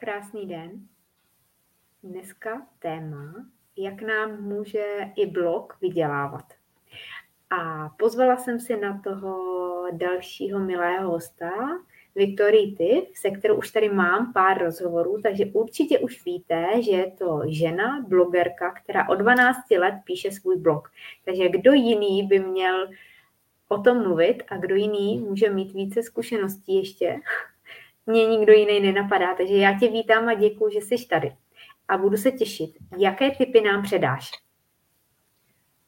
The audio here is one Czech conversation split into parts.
Krásný den. Dneska téma, jak nám může i blog vydělávat. A pozvala jsem si na toho dalšího milého hosta, Viktorii Tiv, se kterou už tady mám pár rozhovorů, takže určitě už víte, že je to žena, blogerka, která od 12 let píše svůj blog. Takže kdo jiný by měl o tom mluvit a kdo jiný může mít více zkušeností ještě, mě nikdo jiný nenapadá. Takže já tě vítám a děkuji, že jsi tady. A budu se těšit, jaké typy nám předáš.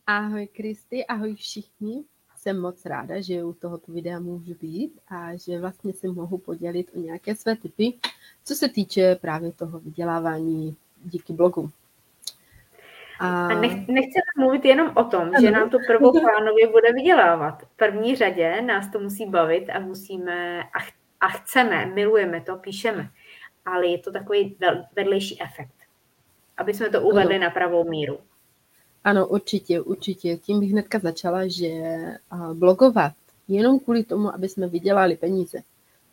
Ahoj Kristy, ahoj všichni. Jsem moc ráda, že u tohoto videa můžu být a že vlastně se mohu podělit o nějaké své typy, co se týče právě toho vydělávání díky blogu. A, a nech, nechceme mluvit jenom o tom, ano. že nám to prvoplánově bude vydělávat. V první řadě nás to musí bavit a musíme a, ch, a chceme, milujeme to, píšeme. Ale je to takový vedlejší efekt, aby jsme to uvedli ano. na pravou míru. Ano, určitě, určitě. Tím bych hnedka začala, že blogovat jenom kvůli tomu, aby jsme vydělali peníze,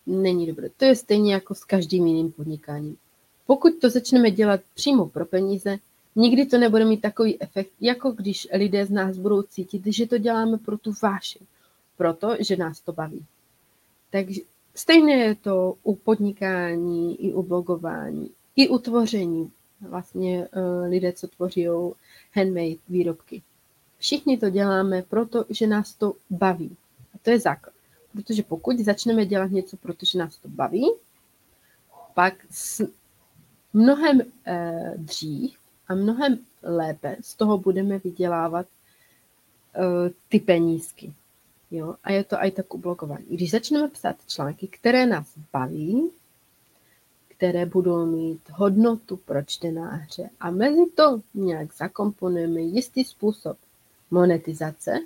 není dobré. To je stejně jako s každým jiným podnikáním. Pokud to začneme dělat přímo pro peníze, nikdy to nebude mít takový efekt, jako když lidé z nás budou cítit, že to děláme pro tu vášeň, proto, že nás to baví. Takže stejně je to u podnikání, i u blogování, i u tvoření. Vlastně uh, lidé, co tvoří handmade výrobky. Všichni to děláme proto, že nás to baví. A to je základ. Protože pokud začneme dělat něco, protože nás to baví, pak s mnohem eh, dřív a mnohem lépe z toho budeme vydělávat eh, ty penízky. Jo? A je to i tak u blogování. Když začneme psát články, které nás baví, které budou mít hodnotu pro čtenáře a mezi to nějak zakomponujeme jistý způsob monetizace,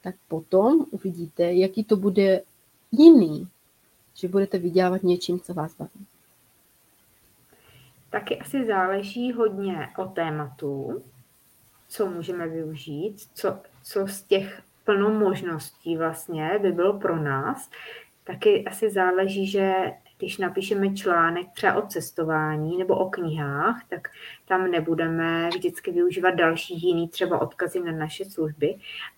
tak potom uvidíte, jaký to bude jiný, že budete vydělávat něčím, co vás baví. Taky asi záleží hodně o tématu, co můžeme využít, co, co z těch plnou možností vlastně by bylo pro nás. Taky asi záleží, že když napíšeme článek třeba o cestování nebo o knihách, tak tam nebudeme vždycky využívat další jiný třeba odkazy na naše služby.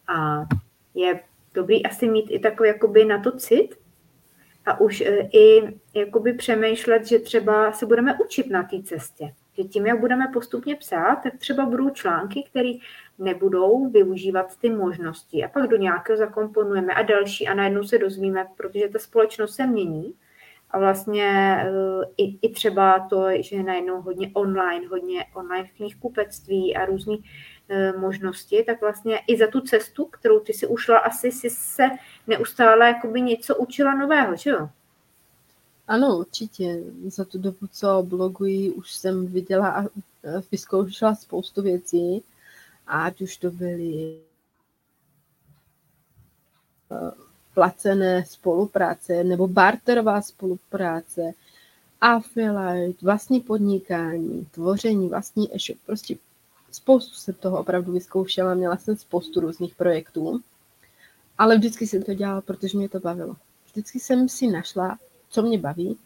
A je dobrý asi mít i takový jakoby na to cit a už e, i jakoby přemýšlet, že třeba se budeme učit na té cestě. Že tím, jak budeme postupně psát, tak třeba budou články, které nebudou využívat ty možnosti a pak do nějakého zakomponujeme a další a najednou se dozvíme, protože ta společnost se mění a vlastně eh, i, i třeba to, že je najednou hodně online, hodně online knihkupectví a různé eh, možnosti, tak vlastně i za tu cestu, kterou ty si ušla, asi si se neustále jakoby něco učila nového, že jo? Ano, určitě. Za tu dobu, co bloguji, už jsem viděla a vyzkoušela spoustu věcí, ať už to byly eh, placené spolupráce nebo barterová spolupráce, affiliate, vlastní podnikání, tvoření vlastní e-shop. Prostě spoustu jsem toho opravdu vyzkoušela, měla jsem spoustu různých projektů, ale vždycky jsem to dělala, protože mě to bavilo. Vždycky jsem si našla, co mě baví.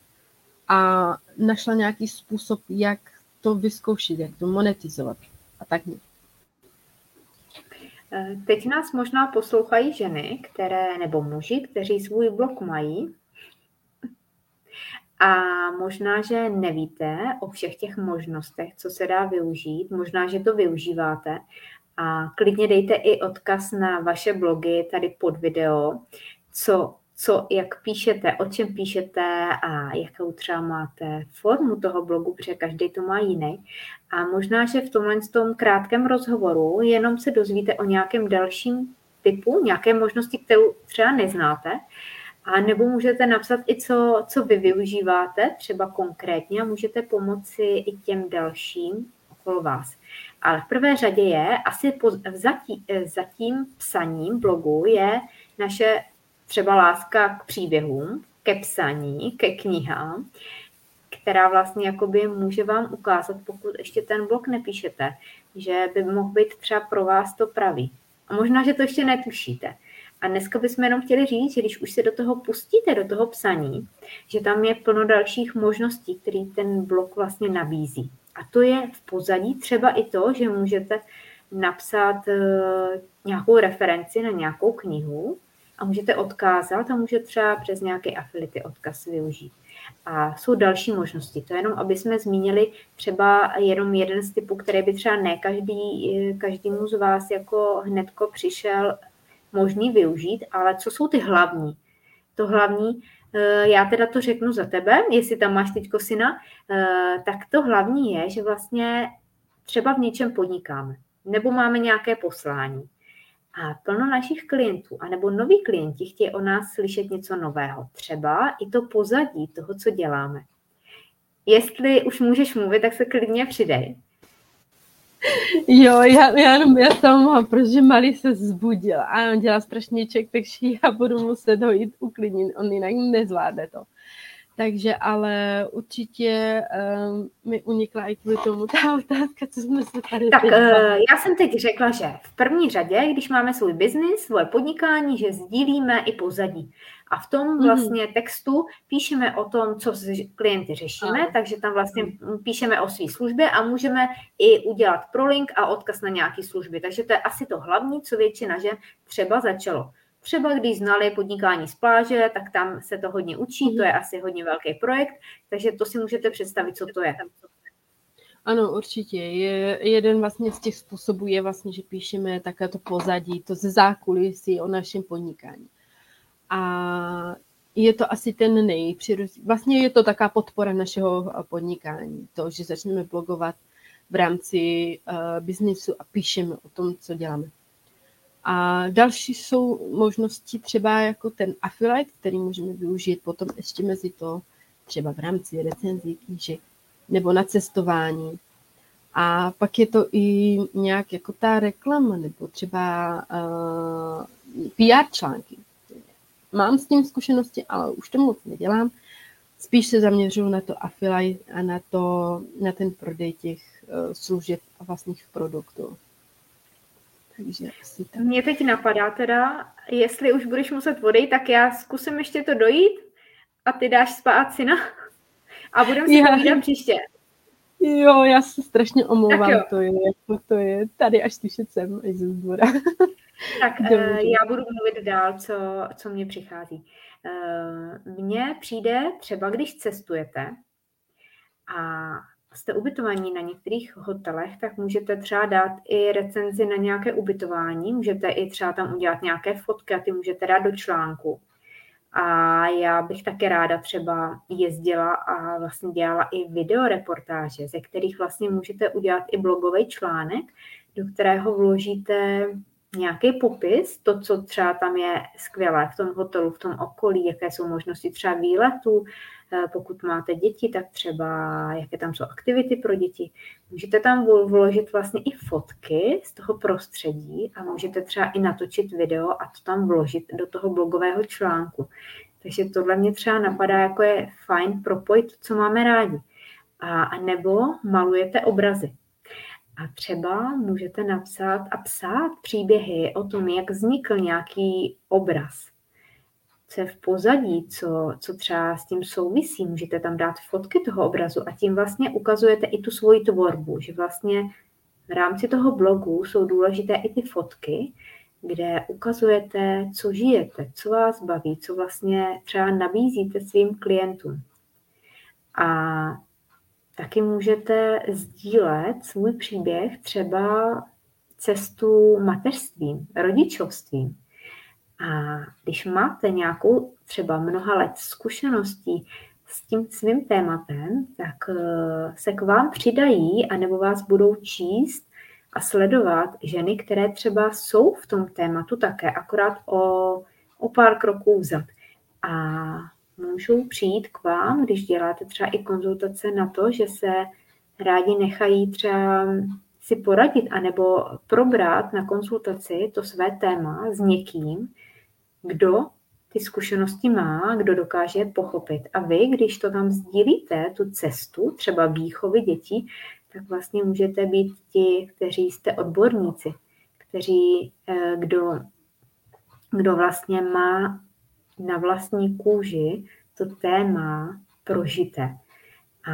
A našla nějaký způsob, jak to vyzkoušet, jak to monetizovat a tak nějak. Eh, teď nás možná poslouchají ženy, které, nebo muži, kteří svůj blog mají. A možná, že nevíte o všech těch možnostech, co se dá využít, možná, že to využíváte. A klidně dejte i odkaz na vaše blogy tady pod video, co co, jak píšete, o čem píšete a jakou třeba máte formu toho blogu, protože každý to má jiný. A možná, že v tomhle tom krátkém rozhovoru jenom se dozvíte o nějakém dalším typu, nějaké možnosti, kterou třeba neznáte, a nebo můžete napsat i co, co vy využíváte, třeba konkrétně, a můžete pomoci i těm dalším okolo vás. Ale v prvé řadě je, asi po, zatím, zatím psaním blogu je naše třeba láska k příběhům, ke psaní, ke knihám, která vlastně jakoby může vám ukázat, pokud ještě ten blog nepíšete, že by mohl být třeba pro vás to pravý. A možná, že to ještě netušíte. A dneska bychom jenom chtěli říct, že když už se do toho pustíte, do toho psaní, že tam je plno dalších možností, který ten blog vlastně nabízí. A to je v pozadí třeba i to, že můžete napsat uh, nějakou referenci na nějakou knihu a můžete odkázat a můžete třeba přes nějaký afility odkaz využít. A jsou další možnosti. To je jenom, aby jsme zmínili třeba jenom jeden z typů, který by třeba ne každý, každému z vás jako hnedko přišel možný využít, ale co jsou ty hlavní? To hlavní, eh, já teda to řeknu za tebe, jestli tam máš teďko syna, eh, tak to hlavní je, že vlastně třeba v něčem podnikáme, nebo máme nějaké poslání. A plno našich klientů, anebo noví klienti chtějí o nás slyšet něco nového. Třeba i to pozadí toho, co děláme. Jestli už můžeš mluvit, tak se klidně přidej. Jo, já, já, já tam mám, protože malý se zbudil a on dělá strašníček, takže já budu muset ho jít uklidnit, on jinak nezvládne to. Takže ale určitě um, mi unikla i kvůli tomu ta otázka, co jsme se tady Tak uh, já jsem teď řekla, že v první řadě, když máme svůj biznis, svoje podnikání, že sdílíme i pozadí. A v tom mhm. vlastně mm-hmm. textu píšeme o tom, co s klienty řešíme, Aha. takže tam vlastně píšeme o své službě a můžeme i udělat prolink a odkaz na nějaké služby. Takže to je asi to hlavní, co většina žen třeba začalo. Třeba když znali podnikání z pláže, tak tam se to hodně učí, to mhm. je asi hodně velký projekt, takže to si můžete představit, co to je. Ano, určitě. Je, jeden vlastně z těch způsobů je vlastně, že píšeme také to pozadí, to ze zákulisí o našem podnikání. A je to asi ten nejpřirozenější. Vlastně je to taková podpora našeho podnikání. To, že začneme blogovat v rámci uh, biznisu a píšeme o tom, co děláme. A další jsou možnosti třeba jako ten affiliate, který můžeme využít potom ještě mezi to třeba v rámci recenzí knížek nebo na cestování. A pak je to i nějak jako ta reklama nebo třeba uh, PR články. Mám s tím zkušenosti, ale už to moc nedělám. Spíš se zaměřuju na to affiliate a na, to, na ten prodej těch uh, služeb a vlastních produktů. Takže asi tak. Mě teď napadá teda, jestli už budeš muset odejít, tak já zkusím ještě to dojít a ty dáš spát syna a budeme si povídat příště. Jo, já se strašně omlouvám, to je, jako to je tady až slyšet sem, až ze zbora. Tak uh, já budu mluvit dál, co, co mě přichází. Uh, mně přijde třeba, když cestujete a jste ubytovaní na některých hotelech, tak můžete třeba dát i recenzi na nějaké ubytování, můžete i třeba tam udělat nějaké fotky a ty můžete dát do článku. A já bych také ráda třeba jezdila a vlastně dělala i videoreportáže, ze kterých vlastně můžete udělat i blogový článek, do kterého vložíte nějaký popis, to, co třeba tam je skvělé v tom hotelu, v tom okolí, jaké jsou možnosti třeba výletů, Eh, pokud máte děti, tak třeba jaké tam jsou aktivity pro děti. Můžete tam vložit vlastně i fotky z toho prostředí a můžete třeba i natočit video a to tam vložit do toho blogového článku. Takže tohle mě třeba napadá, jako je fajn propojit co máme rádi. A, nebo malujete obrazy. A třeba můžete napsat a psát příběhy o tom, jak vznikl nějaký obraz co je v pozadí, co, co třeba s tím souvisí. Můžete tam dát fotky toho obrazu a tím vlastně ukazujete i tu svoji tvorbu, že vlastně v rámci toho blogu jsou důležité i ty fotky, kde ukazujete, co žijete, co vás baví, co vlastně třeba nabízíte svým klientům. A taky můžete sdílet svůj příběh třeba cestu mateřstvím, rodičovstvím. A když máte nějakou třeba mnoha let zkušeností s tím svým tématem, tak eh, se k vám přidají, anebo vás budou číst a sledovat ženy, které třeba jsou v tom tématu také, akorát o, o pár kroků vzad. A můžou přijít k vám, když děláte třeba i konzultace na to, že se rádi nechají třeba si poradit anebo probrat na konzultaci to své téma s někým, kdo ty zkušenosti má, kdo dokáže pochopit. A vy, když to tam sdílíte, tu cestu, třeba výchovy dětí, tak vlastně můžete být ti, kteří jste odborníci, kteří, eh, kdo kdo vlastně má na vlastní kůži to téma prožité. A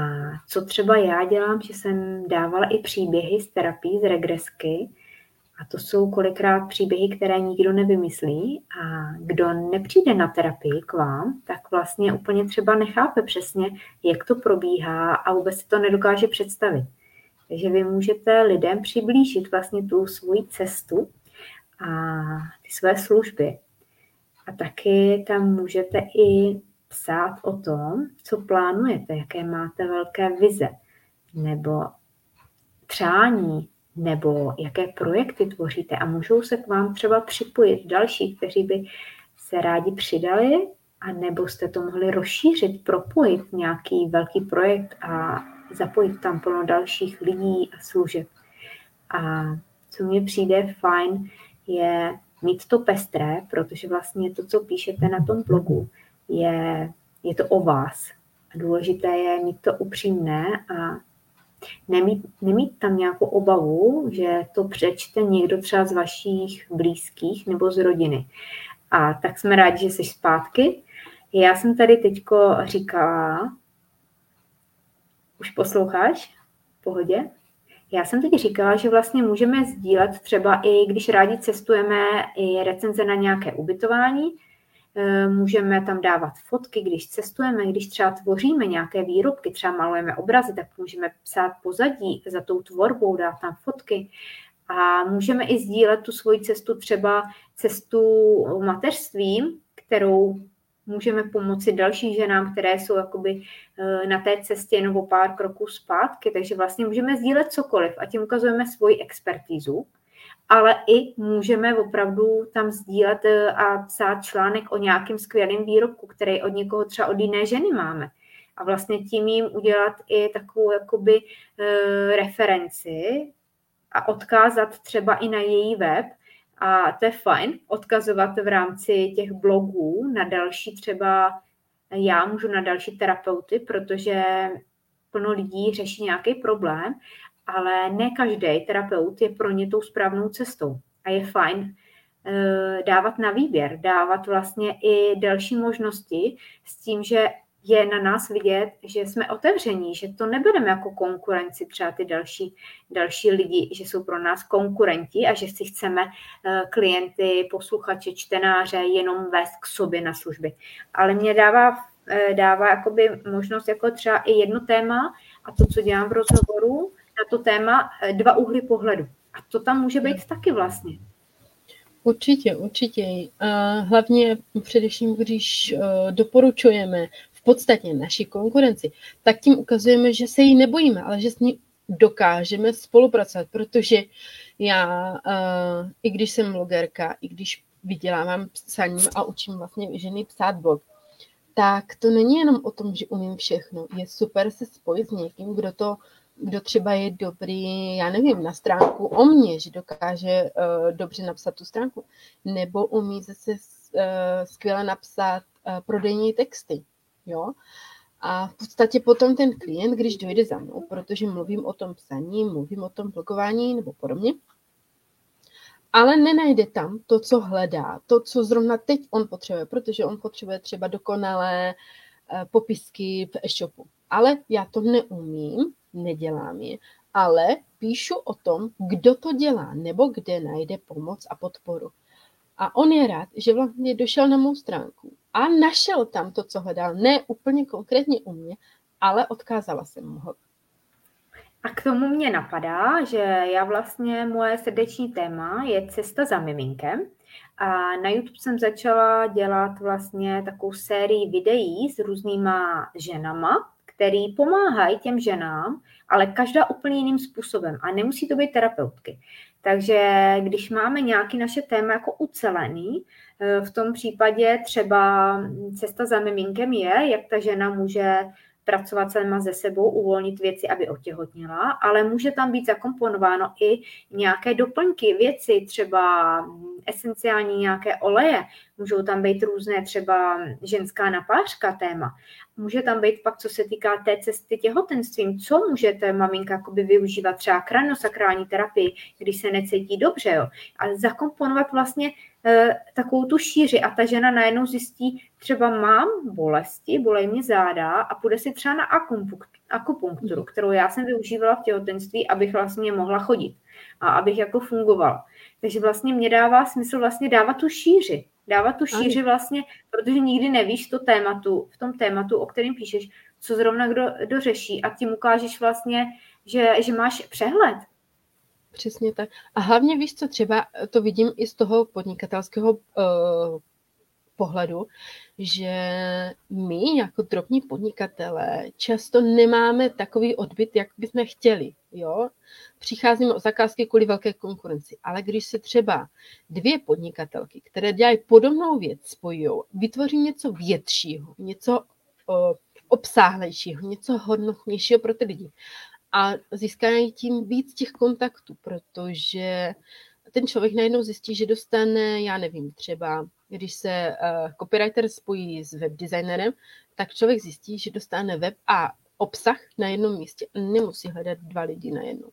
co třeba já dělám, že jsem dávala i příběhy z terapii, z regresky, a to jsou kolikrát příběhy, které nikdo nevymyslí a kdo nepřijde na terapii k vám, tak vlastně úplně třeba nechápe přesně, jak to probíhá a vůbec si to nedokáže představit. Takže vy můžete lidem přiblížit vlastně tu svoji cestu a ty své služby. A taky tam můžete i psát o tom, co plánujete, jaké máte velké vize, nebo přání, nebo jaké projekty tvoříte a můžou se k vám třeba připojit další, kteří by se rádi přidali a nebo jste to mohli rozšířit, propojit nějaký velký projekt a zapojit tam plno dalších lidí a služeb. A co mně přijde fajn, je mít to pestré, protože vlastně to, co píšete na tom blogu, je, je to o vás. A důležité je mít to upřímné a nemít, nemít tam nějakou obavu, že to přečte někdo třeba z vašich blízkých nebo z rodiny. A tak jsme rádi, že jsi zpátky. Já jsem tady teďko říkala, už posloucháš? V pohodě? Já jsem teď říkala, že vlastně můžeme sdílet třeba i, když rádi cestujeme, i recenze na nějaké ubytování, Eh, můžeme tam dávat fotky, když cestujeme, když třeba tvoříme nějaké výrobky, třeba malujeme obrazy, tak můžeme psát pozadí za tou tvorbou, dát tam fotky. A můžeme i sdílet tu svoji cestu, třeba cestu mateřstvím, kterou můžeme pomoci dalším ženám, které jsou jakoby eh, na té cestě nebo pár kroků zpátky. Takže vlastně můžeme sdílet cokoliv a tím ukazujeme svoji expertízu ale i můžeme opravdu tam sdílet eh, a psát článek o nějakém skvělém výrobku, který od někoho třeba od jiné ženy máme. A vlastně tím jim udělat i takovou jakoby e, referenci a odkázat třeba i na její web. A to je fajn, odkazovat v rámci těch blogů na další třeba, já můžu na další terapeuty, protože plno lidí řeší nějaký problém ale ne každý terapeut je pro ně tou správnou cestou. A je fajn eh, dávat na výběr, dávat vlastně i další možnosti s tím, že je na nás vidět, že jsme otevření, že to nebereme jako konkurenci třeba ty další, další lidi, že jsou pro nás konkurenti a že si chceme eh, klienty, posluchače, čtenáře jenom vést k sobě na služby. Ale mě dává, eh, dává jakoby možnost jako třeba i jedno téma a to, co dělám v rozhovoru, na to téma eh, dva úhly pohledu. A to tam může být taky vlastně. Určitě, určitě. A hlavně především, když doporučujeme v podstatě naši konkurenci, tak tím ukazujeme, že se jí nebojíme, ale že s ní dokážeme spolupracovat, protože já, eh, i když jsem blogerka, i když vydělávám psaním a učím vlastně ženy psát blog, tak to není jenom o tom, že umím všechno. Je super se spojit s někým, kdo to kdo třeba je dobrý, já nevím, na stránku o mně, že dokáže uh, dobře napsat tu stránku, nebo umí zase uh, skvěle napsat uh, prodejní texty, jo. A v podstatě potom ten klient, když dojde za mnou, protože mluvím o tom psaní, mluvím o tom blogování nebo podobně, ale nenajde tam to, co hledá, to, co zrovna teď on potřebuje, protože on potřebuje třeba dokonalé popisky v e-shopu. Ale já to neumím, nedělám je, ale píšu o tom, kdo to dělá nebo kde najde pomoc a podporu. A on je rád, že vlastně došel na mou stránku a našel tam to, co hledal. Ne úplně konkrétně u mě, ale odkázala jsem mu ho. A k tomu mě napadá, že já vlastně, moje srdeční téma je cesta za miminkem. A na YouTube jsem začala dělat vlastně takovou sérii videí s různýma ženama, který pomáhají těm ženám, ale každá úplně jiným způsobem a nemusí to být terapeutky. Takže když máme nějaký naše téma jako ucelený, v tom případě třeba cesta za miminkem je, jak ta žena může pracovat sama ze sebou, uvolnit věci, aby otěhotněla, ale může tam být zakomponováno i nějaké doplňky, věci, třeba esenciální nějaké oleje, můžou tam být různé třeba ženská napářka téma. Může tam být pak, co se týká té cesty těhotenstvím, co můžete maminka jakoby využívat třeba kranosakrální terapii, když se necítí dobře, jo? a zakomponovat vlastně takovou tu šíři a ta žena najednou zjistí, třeba mám bolesti, bolej mě záda a půjde si třeba na akupunkturu, kterou já jsem využívala v těhotenství, abych vlastně mohla chodit a abych jako fungovala. Takže vlastně mě dává smysl vlastně dávat tu šíři. Dávat tu šíři vlastně, protože nikdy nevíš to tématu, v tom tématu, o kterém píšeš, co zrovna kdo, kdo řeší a tím ukážeš vlastně, že, že máš přehled. Přesně tak. A hlavně víš, co třeba to vidím i z toho podnikatelského uh, pohledu, že my jako drobní podnikatelé často nemáme takový odbyt, jak bychom chtěli. Jo? Přicházíme o zakázky kvůli velké konkurenci, ale když se třeba dvě podnikatelky, které dělají podobnou věc, spojí, vytvoří něco většího, něco uh, obsáhlejšího, něco hodnotnějšího pro ty lidi a získají tím víc těch kontaktů, protože ten člověk najednou zjistí, že dostane, já nevím, třeba když se uh, copywriter spojí s webdesignerem, tak člověk zjistí, že dostane web a obsah na jednom místě nemusí hledat dva lidi na jednu.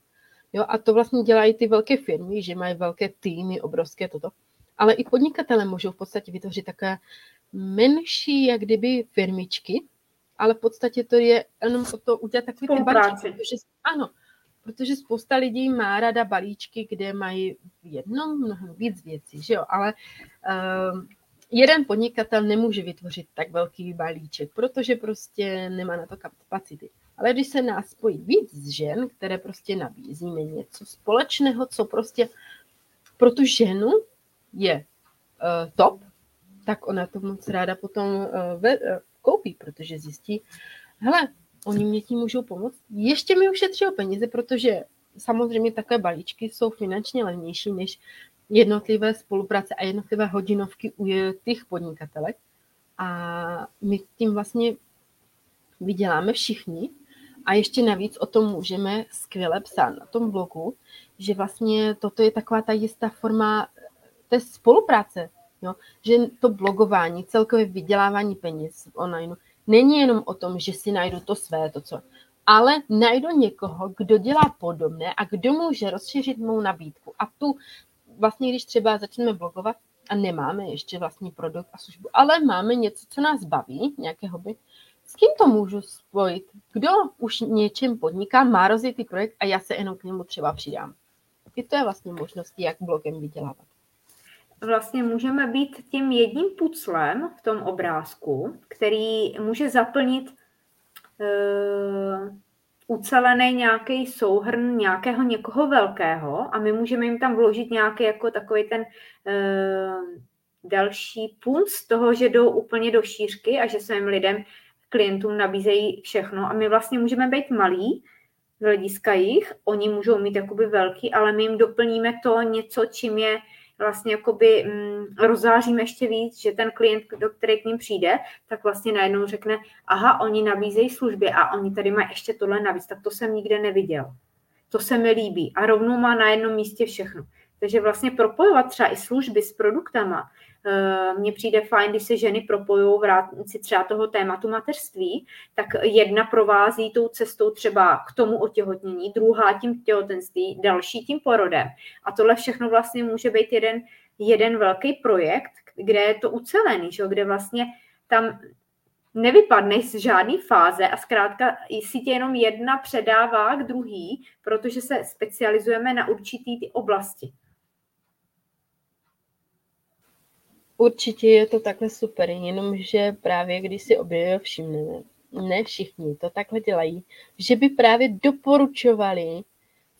Jo, a to vlastně dělají ty velké firmy, že mají velké týmy, obrovské toto. Ale i podnikatele můžou v podstatě vytvořit takové menší, jak kdyby firmičky, ale v podstatě to je jenom o to udělat takový ty balíčky, protože, ano, protože spousta lidí má rada balíčky, kde mají v jednom mnohem víc věcí, že jo, ale uh, jeden podnikatel nemůže vytvořit tak velký balíček, protože prostě nemá na to kapacity. Ale když se nás spojí víc žen, které prostě nabízíme něco společného, co prostě pro tu ženu je uh, top, tak ona to moc ráda potom uh, ve, uh, koupí, protože zjistí, hele, oni mě tím můžou pomoct. Ještě mi ušetří peníze, protože samozřejmě takové balíčky jsou finančně levnější než jednotlivé spolupráce a jednotlivé hodinovky u těch podnikatelek. A my tím vlastně vyděláme všichni a ještě navíc o tom můžeme skvěle psát na tom blogu, že vlastně toto je taková ta jistá forma té spolupráce, jo? že to blogování, celkové vydělávání peněz online není jenom o tom, že si najdu to své, to co, ale najdu někoho, kdo dělá podobné a kdo může rozšířit mou nabídku. A tu vlastně, když třeba začneme blogovat a nemáme ještě vlastní produkt a službu, ale máme něco, co nás baví, nějaké hobby, s kým to můžu spojit? Kdo už něčem podniká, má rozjetý projekt a já se jenom k němu třeba přidám. I to je vlastně možností, jak blogem vydělávat vlastně můžeme být tím jedním puclem v tom obrázku, který může zaplnit uh, ucelený nějaký souhrn nějakého někoho velkého a my můžeme jim tam vložit nějaký jako takový ten uh, další punc toho, že jdou úplně do šířky a že svým lidem, klientům nabízejí všechno. A my vlastně můžeme být malí z hlediska jich, oni můžou mít jakoby velký, ale my jim doplníme to něco, čím je vlastně jakoby mm, rozáříme ještě víc, že ten klient, do který k ním přijde, tak vlastně najednou řekne, aha, oni nabízejí služby a oni tady mají ještě tohle navíc, tak to jsem nikde neviděl. To se mi líbí a rovnou má na jednom místě všechno. Takže vlastně propojovat třeba i služby s produktama, Eh, mně přijde fajn, když se ženy propojují v rámci třeba toho tématu mateřství, tak jedna provází tou cestou třeba k tomu otěhotnění, druhá tím těhotenství, další tím porodem. A tohle všechno vlastně může být jeden, jeden velký projekt, kde je to ucelený, že? kde vlastně tam nevypadneš z žádné fáze a zkrátka si tě jenom jedna předává k druhý, protože se specializujeme na určitý ty oblasti. Určitě je to takhle super, jenomže právě když si obě všimneme, ne všichni to takhle dělají, že by právě doporučovali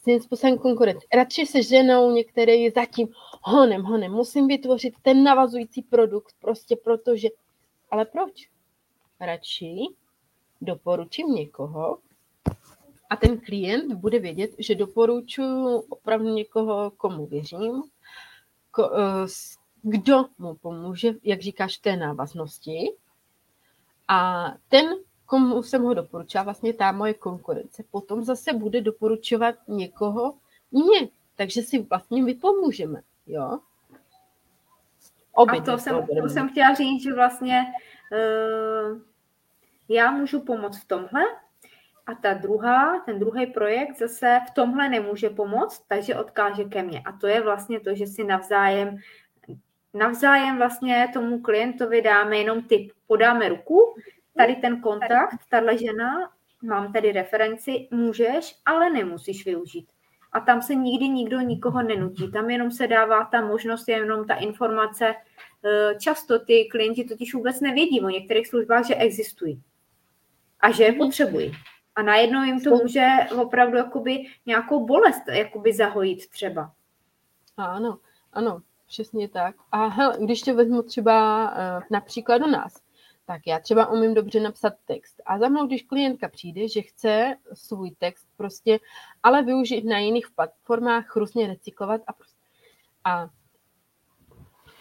svým způsobem konkurenci. Radši se ženou některé zatím honem, honem, musím vytvořit ten navazující produkt, prostě protože, ale proč? Radši doporučím někoho a ten klient bude vědět, že doporučuji opravdu někoho, komu věřím, ko, eh, kdo mu pomůže, jak říkáš, té návaznosti. A ten, komu jsem ho doporučila, vlastně ta moje konkurence, potom zase bude doporučovat někoho mě. Takže si vlastně vypomůžeme, jo? Obě a to jsem, to jsem chtěla říct, že vlastně uh, já můžu pomoct v tomhle a ta druhá, ten druhý projekt zase v tomhle nemůže pomoct, takže odkáže ke mně. A to je vlastně to, že si navzájem navzájem vlastně tomu klientovi dáme jenom tip, podáme ruku, tady ten kontakt, tahle žena, mám tady referenci, můžeš, ale nemusíš využít. A tam se nikdy nikdo nikoho nenutí. Tam jenom se dává ta možnost, jenom ta informace. E, často ty klienti totiž vůbec nevědí o některých službách, že existují a že je potřebují. A najednou jim to může opravdu jakoby nějakou bolest jakoby zahojit třeba. Ano, ano, přesně tak. A hele, když tě vezmu třeba uh, například do nás, tak já třeba umím dobře napsat text. A za mnou, když klientka přijde, že chce svůj text prostě, ale využít na jiných platformách, různě recyklovat a, prostě, a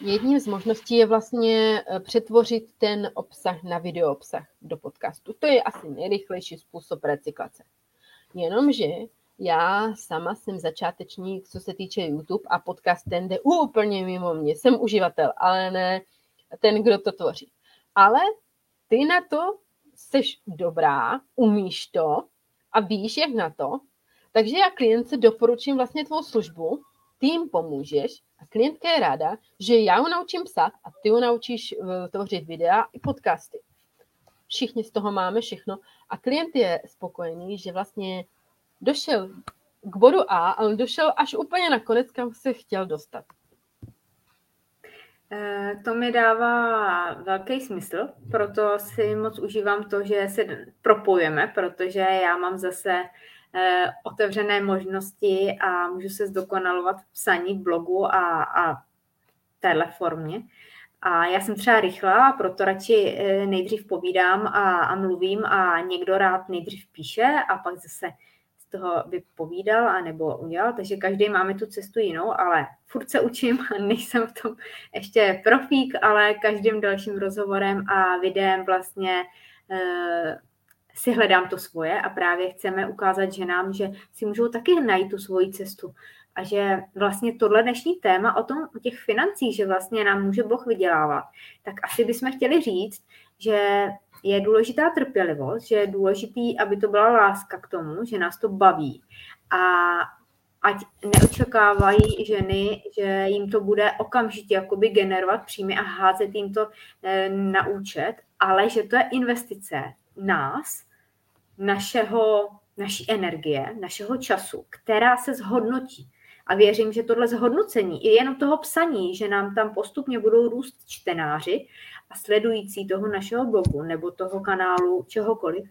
Jedním z možností je vlastně eh, přetvořit ten obsah na video obsah do podcastu. To je asi nejrychlejší způsob recyklace. Jenomže já sama jsem začátečník, co se týče YouTube a podcast ten jde úplně mimo mě. Jsem uživatel, ale ne ten, kdo to tvoří. Ale ty na to jsi dobrá, umíš to a víš, jak na to. Takže já klientce doporučím vlastně tvou službu, ty jim pomůžeš a klientka je ráda, že já ho naučím psát a ty ho naučíš eh, tvořit videa i podcasty. Všichni z toho máme všechno a klient je spokojený, že vlastně došel k bodu A, ale došel až úplně na konec, kam se chtěl dostat. Eh, to mi dává velký smysl, proto si moc užívám to, že se propojujeme, protože já mám zase Eh, otevřené možnosti a můžu se zdokonalovat v psaní v blogu a, a téhle formě. A já jsem třeba rychlá, proto radši eh, nejdřív povídám a, a mluvím a někdo rád nejdřív píše a pak zase z toho by povídal a nebo udělal, takže každý máme tu cestu jinou, ale furt se učím a nejsem v tom ještě profík, ale každým dalším rozhovorem a videem vlastně eh, si hledám to svoje a právě chceme ukázat ženám, že si můžou taky najít tu svoji cestu. A že vlastně tohle dnešní téma o tom, o těch financích, že vlastně nám může Boh vydělávat, tak asi bychom chtěli říct, že je důležitá trpělivost, že je důležitý, aby to byla láska k tomu, že nás to baví. A ať neočekávají ženy, že jim to bude okamžitě jakoby generovat příjmy a házet jim to eh, na účet, ale že to je investice nás, našeho, naší energie, našeho času, která se zhodnotí. A věřím, že tohle zhodnocení, i jenom toho psaní, že nám tam postupně budou růst čtenáři a sledující toho našeho blogu nebo toho kanálu, čehokoliv,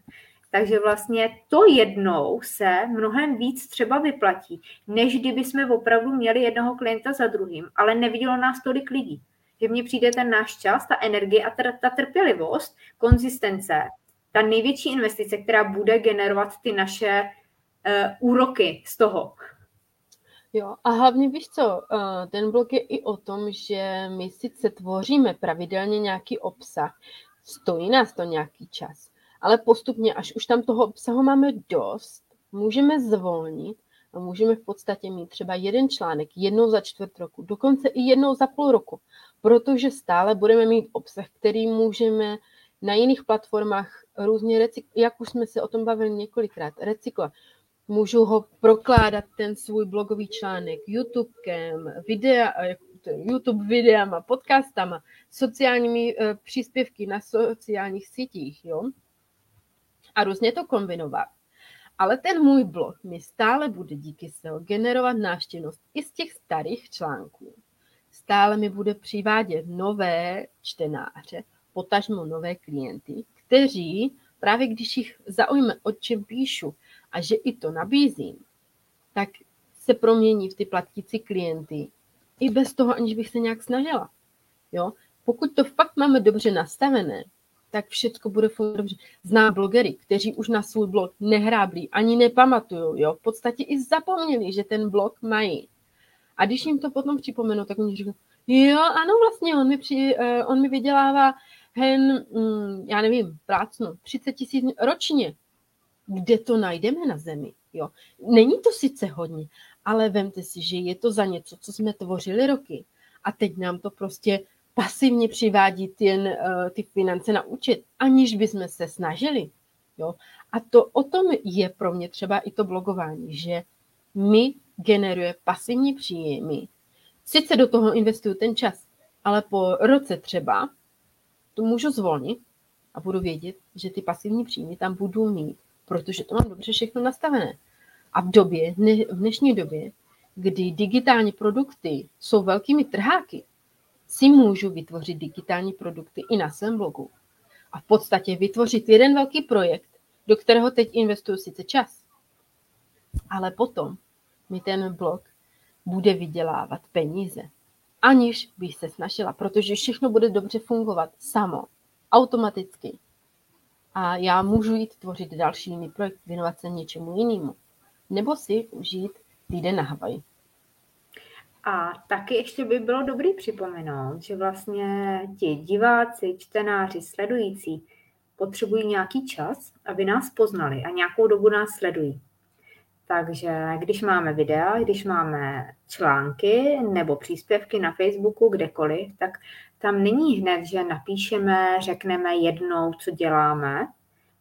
takže vlastně to jednou se mnohem víc třeba vyplatí, než kdyby jsme opravdu měli jednoho klienta za druhým, ale nevidělo nás tolik lidí. Že mně přijde ten náš čas, ta energie a ta trpělivost, konzistence, ta největší investice, která bude generovat ty naše uh, úroky z toho. Jo, a hlavně víš co, uh, ten blog je i o tom, že my sice tvoříme pravidelně nějaký obsah, stojí nás to nějaký čas, ale postupně, až už tam toho obsahu máme dost, můžeme zvolnit a můžeme v podstatě mít třeba jeden článek jednou za čtvrt roku, dokonce i jednou za půl roku, protože stále budeme mít obsah, který můžeme na jiných platformách různě recykl, jak už jsme se o tom bavili několikrát, recykla. Můžu ho prokládat, ten svůj blogový článek YouTubekem, videa, YouTube videama, podcastama, sociálními uh, příspěvky na sociálních sítích, jo? A různě to kombinovat. Ale ten můj blog mi stále bude díky SEO generovat návštěvnost i z těch starých článků. Stále mi bude přivádět nové čtenáře, potažmo nové klienty, kteří, právě když jich zaujme, o čem píšu a že i to nabízím, tak se promění v ty platící klienty. I bez toho, aniž bych se nějak snažila. Jo? Pokud to fakt máme dobře nastavené, tak všechno bude fungovat dobře. Znám blogery, kteří už na svůj blog nehráblí, ani nepamatují, jo? v podstatě i zapomněli, že ten blog mají. A když jim to potom připomenu, tak oni říkají, jo, ano, vlastně, on mi, při, uh, on mi vydělává hen, mm, já nevím, prácnu 30 tisíc ročně. Kde to najdeme na zemi? Jo? Není to sice hodně, ale vemte si, že je to za něco, co jsme tvořili roky. A teď nám to prostě pasivně přivádí jen uh, ty finance na účet, aniž bychom se snažili. Jo? A to o tom je pro mě třeba i to blogování, že mi generuje pasivní příjmy. Sice do toho investuju ten čas, ale po roce třeba to můžu zvolnit a budu vědět, že ty pasivní příjmy tam budu mít, protože to mám dobře všechno nastavené. A v době, v dnešní době, kdy digitální produkty jsou velkými trháky, si můžu vytvořit digitální produkty i na svém blogu. A v podstatě vytvořit jeden velký projekt, do kterého teď investuju sice čas, ale potom mi ten blog bude vydělávat peníze, aniž bych se snažila, protože všechno bude dobře fungovat samo, automaticky. A já můžu jít tvořit další jiný projekt, věnovat se něčemu jinému. Nebo si užít týden na Havaji. A taky ještě by bylo dobrý připomenout, že vlastně ti diváci, čtenáři, sledující potřebují nějaký čas, aby nás poznali a nějakou dobu nás sledují. Takže když máme videa, když máme články nebo příspěvky na Facebooku, kdekoliv, tak tam není hned, že napíšeme, řekneme jednou, co děláme,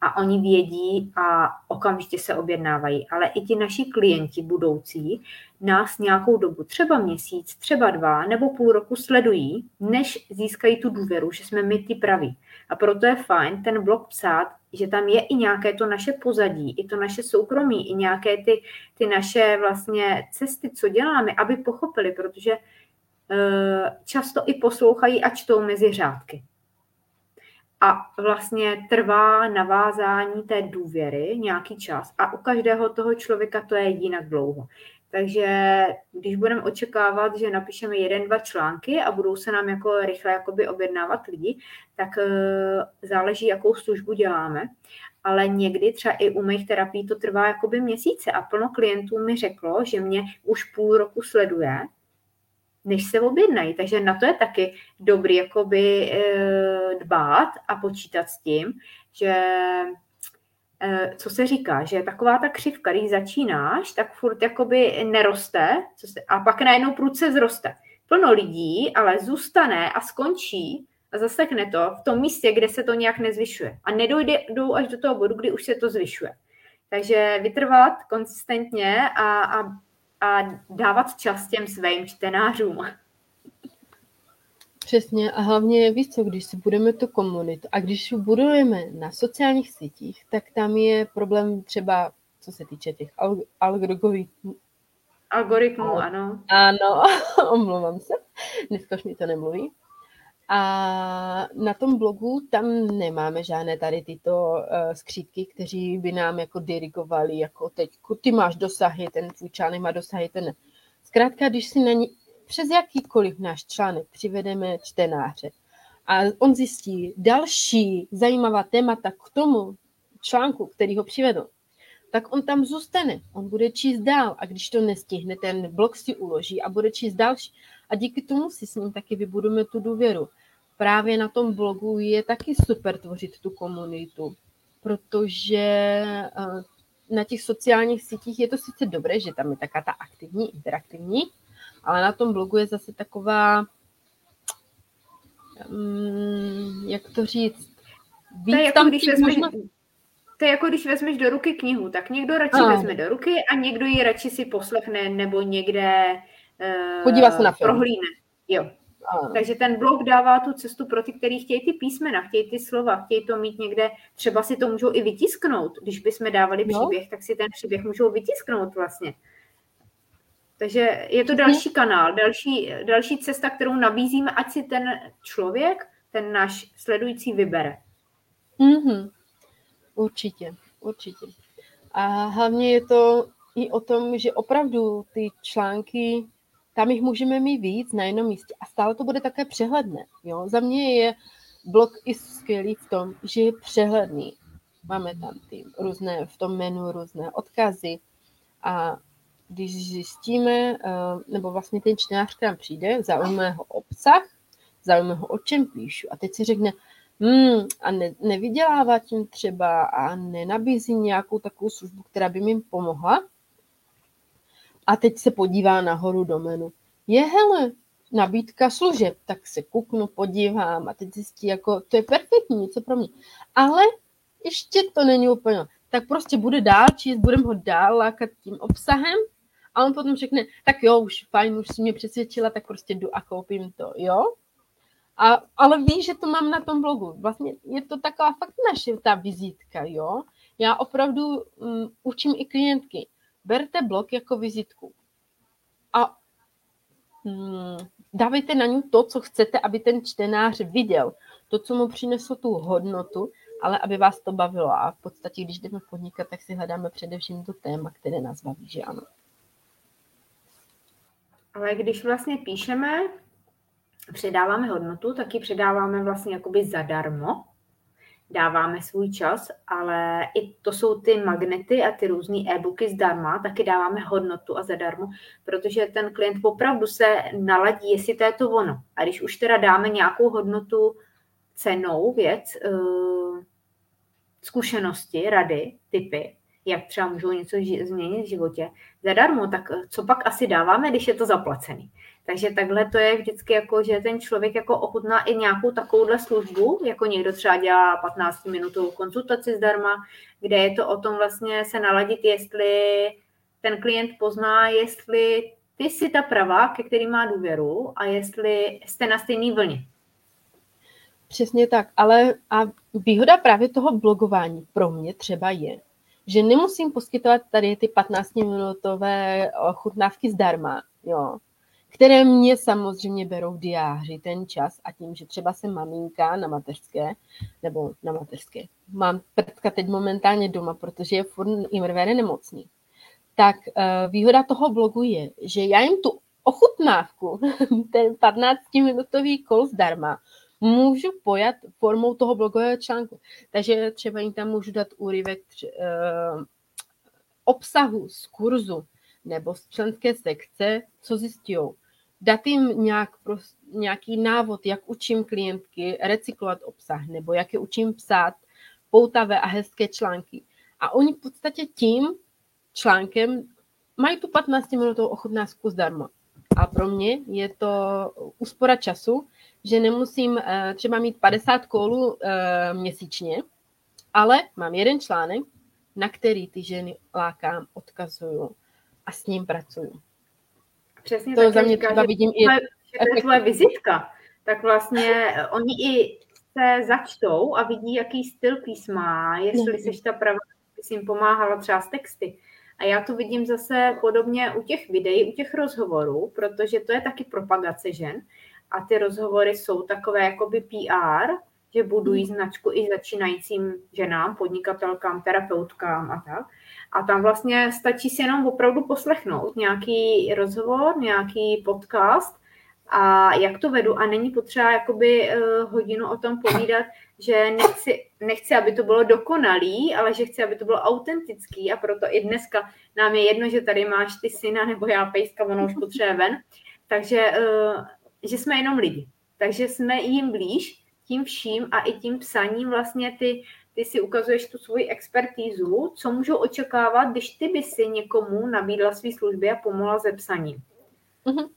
a oni vědí a okamžitě se objednávají. Ale i ti naši klienti budoucí nás nějakou dobu, třeba měsíc, třeba dva nebo půl roku sledují, než získají tu důvěru, že jsme my ty praví. A proto je fajn ten blog psát, že tam je i nějaké to naše pozadí, i to naše soukromí, i nějaké ty, ty naše vlastně cesty, co děláme, aby pochopili, protože uh, často i poslouchají a čtou mezi řádky a vlastně trvá navázání té důvěry nějaký čas a u každého toho člověka to je jinak dlouho. Takže když budeme očekávat, že napíšeme jeden, dva články a budou se nám jako rychle jakoby objednávat lidi, tak uh, záleží, jakou službu děláme. Ale někdy třeba i u mých terapií to trvá jakoby měsíce a plno klientů mi řeklo, že mě už půl roku sleduje než se objednají. Takže na to je taky dobrý jakoby eh, dbát a počítat s tím, že eh, co se říká, že taková ta křivka, když začínáš, tak furt jakoby neroste co se, a pak najednou prudce zroste. Plno lidí ale zůstane a skončí a zasekne to v tom místě, kde se to nějak nezvyšuje. A nedojde jdou až do toho bodu, kdy už se to zvyšuje. Takže vytrvat konsistentně a, a a dávat čas těm svým čtenářům. Přesně a hlavně víš co, když si budeme tu komunitu a když ji budujeme na sociálních sítích, tak tam je problém třeba, co se týče těch algoritmů. Algoritmů, ano. Ano, omlouvám se, dneska už mi to nemluví. A na tom blogu tam nemáme žádné tady tyto uh, skřípky, kteří by nám jako dirigovali, jako teď, ty máš dosahy, ten tvůj článek má dosahy, ten Zkrátka, když si na ní přes jakýkoliv náš článek přivedeme čtenáře a on zjistí další zajímavá témata k tomu článku, který ho přivedl, tak on tam zůstane, on bude číst dál a když to nestihne, ten blok si uloží a bude číst další. A díky tomu si s ním taky vybudujeme tu důvěru. Právě na tom blogu je taky super tvořit tu komunitu, protože eh, na těch sociálních sítích je to sice dobré, že tam je taká ta aktivní, interaktivní, ale na tom blogu je zase taková, um, jak to říct, víc to je jako, když vezmeš, možno... to je jako když vezmeš do ruky knihu, tak někdo radši a. vezme do ruky a někdo ji radši si poslechne nebo někde Podívá se na film. Prohlídne. Jo. Takže ten blog dává tu cestu pro ty, kteří chtějí ty písmena, chtějí ty slova, chtějí to mít někde, třeba si to můžou i vytisknout. Když bychom dávali no. příběh, tak si ten příběh můžou vytisknout vlastně. Takže je to další kanál, další, další cesta, kterou nabízíme, ať si ten člověk, ten náš sledující vybere. Mm-hmm. Určitě, určitě. A hlavně je to i o tom, že opravdu ty články tam jich můžeme mít víc na jednom místě a stále to bude také přehledné. Jo? Za mě je blog i skvělý v tom, že je přehledný. Máme tam ty různé, v tom menu různé odkazy a když zjistíme, eh, nebo vlastně ten čtenář k nám přijde, zaujme ho obsah, zaujme ho, o čem píšu a teď si řekne, hmm, a ne, nevydělává tím třeba a nenabízí nějakou takovou službu, která by mi pomohla, a teď se podívá nahoru do menu. Je hele, nabídka služeb, tak se kuknu, podívám a teď zjistí, jako to je perfektní, něco pro mě. Ale ještě to není úplně. Tak prostě bude dál číst, budem ho dál lákat tím obsahem a on potom řekne, tak jo, už fajn, už si mě přesvědčila, tak prostě jdu a koupím to, jo? A, ale ví, že to mám na tom blogu. Vlastně je to taková fakt naše ta vizitka, jo. Já opravdu um, učím i klientky. Berte blog jako vizitku. A um, dávejte na ní to, co chcete, aby ten čtenář viděl. To, co mu přineslo tu hodnotu, ale aby vás to bavilo. A v podstatě, když jdeme podnikat, tak si hledáme především to téma, které nás baví, že ano. Ale když vlastně píšeme, předáváme hodnotu, tak ji předáváme vlastně jakoby zadarmo, dáváme svůj čas, ale i to jsou ty magnety a ty různé e-booky zdarma, taky dáváme hodnotu a zadarmo, protože ten klient opravdu se naladí, jestli to je to ono. A když už teda dáme nějakou hodnotu cenou věc, eh, zkušenosti, rady, typy, jak třeba můžou něco změnit v životě zadarmo, tak co pak asi dáváme, když je to zaplacený. Takže takhle to je vždycky jako, že ten člověk jako ochutná i nějakou takovouhle službu, jako někdo třeba dělá 15 minutovou konzultaci zdarma, kde je to o tom vlastně se naladit, jestli ten klient pozná, jestli ty jsi ta pravá, ke který má důvěru a jestli jste na stejné vlně. Přesně tak, ale a výhoda právě toho blogování pro mě třeba je, že nemusím poskytovat tady ty 15-minutové chutnávky zdarma, jo, které mě samozřejmě berou diáři ten čas a tím, že třeba jsem maminka na mateřské, nebo na mateřské, mám prtka teď momentálně doma, protože je furt Imrvere nemocný, tak uh, výhoda toho blogu je, že já jim tu ochutnávku, ten 15-minutový kol zdarma, můžu pojat formou toho blogového článku. Takže třeba jim tam můžu dát úryvek tři, uh, obsahu z kurzu nebo z členské sekce, co zjistí. Dát jim nějak, prost, nějaký návod, jak učím klientky recyklovat obsah, nebo jak je učím psát poutavé a hezké články. A oni v podstatě tím článkem mají tu 15 minutovou ochutnávku zdarma. A pro mě je to úspora času, že nemusím eh, třeba mít 50 kolů eh, měsíčně, ale mám jeden článek, na který ty ženy lákám, odkazuju a s ním pracuju. Přesně to za mě říká, třeba vidím i... To je tvoje vizitka, tak vlastně oni i se začtou a vidí, jaký styl písma, jestli jsi ta pravá, jsi jim pomáhala třeba s texty. A já to vidím zase podobně u těch videí, u těch rozhovorů, protože to je taky propagace žen a ty rozhovory jsou takové jakoby PR, že budují hmm. značku i začínajícím ženám, podnikatelkám, terapeutkám a tak. A tam vlastně stačí si jenom opravdu poslechnout nějaký rozhovor, nějaký podcast a jak to vedu a není potřeba jakoby uh, hodinu o tom povídat, že nechci, nechci, aby to bylo dokonalý, ale že chci, aby to bylo autentický a proto i dneska nám je jedno, že tady máš ty syna nebo já pejska, ono už potřebuje ven. Takže uh, že jsme jenom lidi. Takže jsme jim blíž tím vším a i tím psaním vlastně ty, ty si ukazuješ tu svoji expertízu, co můžou očekávat, když ty by si někomu nabídla své služby a pomohla ze psaním. Mm-hmm.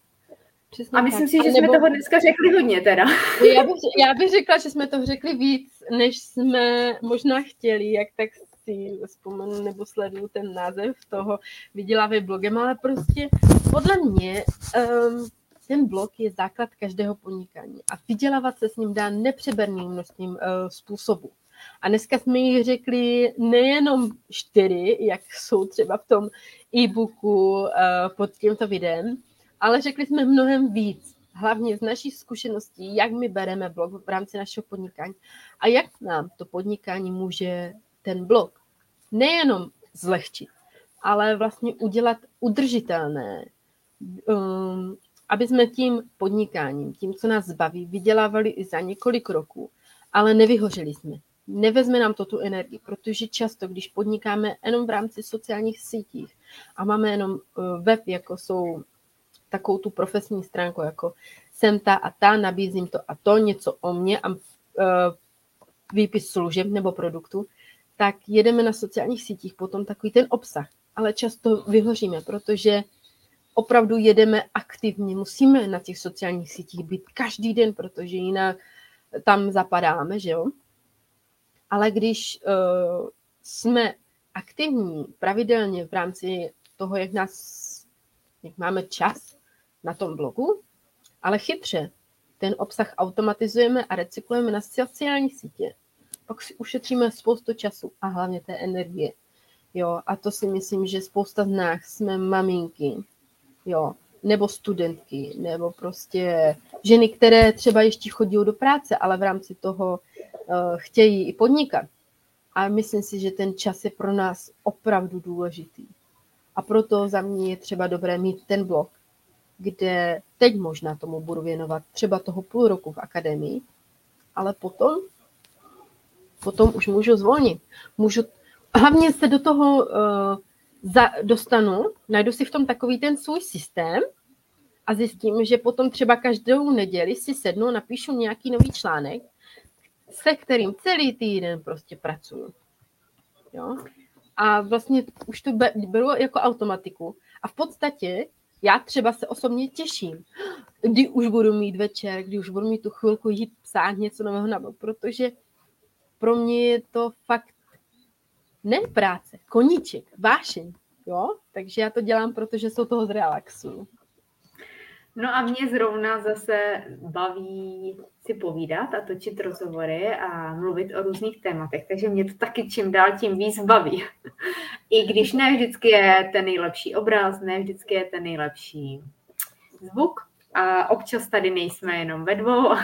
Přesně a myslím tak. si, že nebo... jsme toho dneska řekli hodně teda. Já bych, já bych řekla, že jsme toho řekli víc, než jsme možná chtěli, jak tak si vzpomenu nebo sleduju ten název toho vydělávej blogem, ale prostě podle mě um, ten blog je základ každého podnikání a vydělávat se s ním dá nepřeberným množstvím uh, způsobů. A dneska jsme jich řekli nejenom čtyři, jak jsou třeba v tom e-booku uh, pod tímto videem, ale řekli jsme mnohem víc. Hlavně z naší zkušeností, jak my bereme blog v rámci našeho podnikání a jak nám to podnikání může ten blog nejenom zlehčit, ale vlastně udělat udržitelné, um, aby jsme tím podnikáním, tím, co nás zbaví, vydělávali i za několik roků, ale nevyhořeli jsme. Nevezme nám to tu energii, protože často, když podnikáme jenom v rámci sociálních sítích a máme jenom eh, web, jako jsou takovou tu profesní stránku, jako jsem ta a ta, nabízím to a to, něco o mě a uh, výpis služeb nebo produktu, tak jedeme na sociálních sítích potom takový ten obsah. Ale často vyhoříme, protože opravdu jedeme aktivně, musíme na těch sociálních sítích být každý den, protože jinak tam zapadáme, že jo? Ale když uh, jsme aktivní pravidelně v rámci toho, jak nás, jak máme čas na tom blogu, ale chytře, ten obsah automatizujeme a recyklujeme na sociální sítě, pak si ušetříme spoustu času a hlavně té energie. Jo, a to si myslím, že spousta z nás jsme maminky, jo, nebo studentky, nebo prostě ženy, které třeba ještě chodí do práce, ale v rámci toho uh, chtějí i podnikat. A myslím si, že ten čas je pro nás opravdu důležitý. A proto za mě je třeba dobré mít ten blok, kde teď možná tomu budu věnovat třeba toho půl roku v akademii, ale potom, potom už můžu zvolnit. Můžu, hlavně se do toho uh, za, dostanu, najdu si v tom takový ten svůj systém a zjistím, že potom třeba každou neděli si sednu, napíšu nějaký nový článek, se kterým celý týden prostě pracuju. Jo? A vlastně už to beru jako automatiku. A v podstatě já třeba se osobně těším, kdy už budu mít večer, kdy už budu mít tu chvilku jít psát něco nového na protože pro mě je to fakt ne práce, koníček, vášeň, jo? Takže já to dělám, protože jsou toho zrelaxuju. No a mě zrovna zase baví si povídat a točit rozhovory a mluvit o různých tématech, takže mě to taky čím dál tím víc baví. I když ne vždycky je ten nejlepší obraz, ne vždycky je ten nejlepší zvuk a občas tady nejsme jenom ve dvou.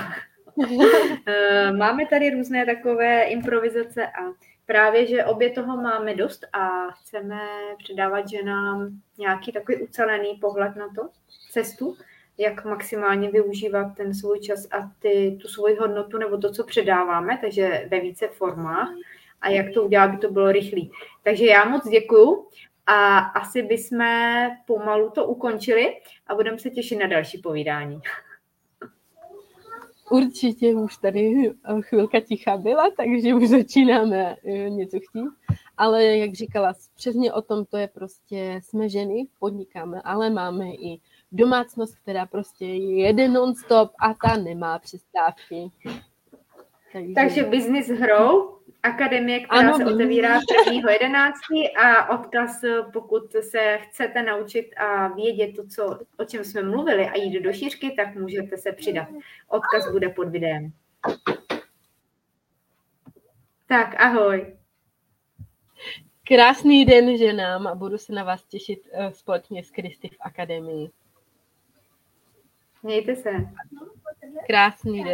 Eh, máme tady různé takové improvizace a právě, že obě toho máme dost a chceme předávat ženám nějaký takový ucelený pohled na to, cestu, jak maximálně využívat ten svůj čas a ty, tu svoji hodnotu nebo to, co předáváme, takže ve více formách a jak to udělat, aby to bylo rychlý. Takže já moc děkuju a asi bychom pomalu to ukončili a budeme se těšit na další povídání. Určitě už tady chvilka ticha byla, takže už začínáme eh, něco chtít. Ale jak říkala, přesně o tom to je prostě, jsme ženy, podnikáme, ale máme i domácnost, která prostě je non-stop a ta nemá přestávky. Takže, Takže business hrou, akademie, která ano, se otevírá 1.11. a odkaz, pokud se chcete naučit a vědět to, co, o čem jsme mluvili a jít do šířky, tak můžete se přidat. Odkaz bude pod videem. Tak, ahoj. Krásný den ženám a budu se na vás těšit eh, společně s Kristy v akademii. Mějte se. Krásný den.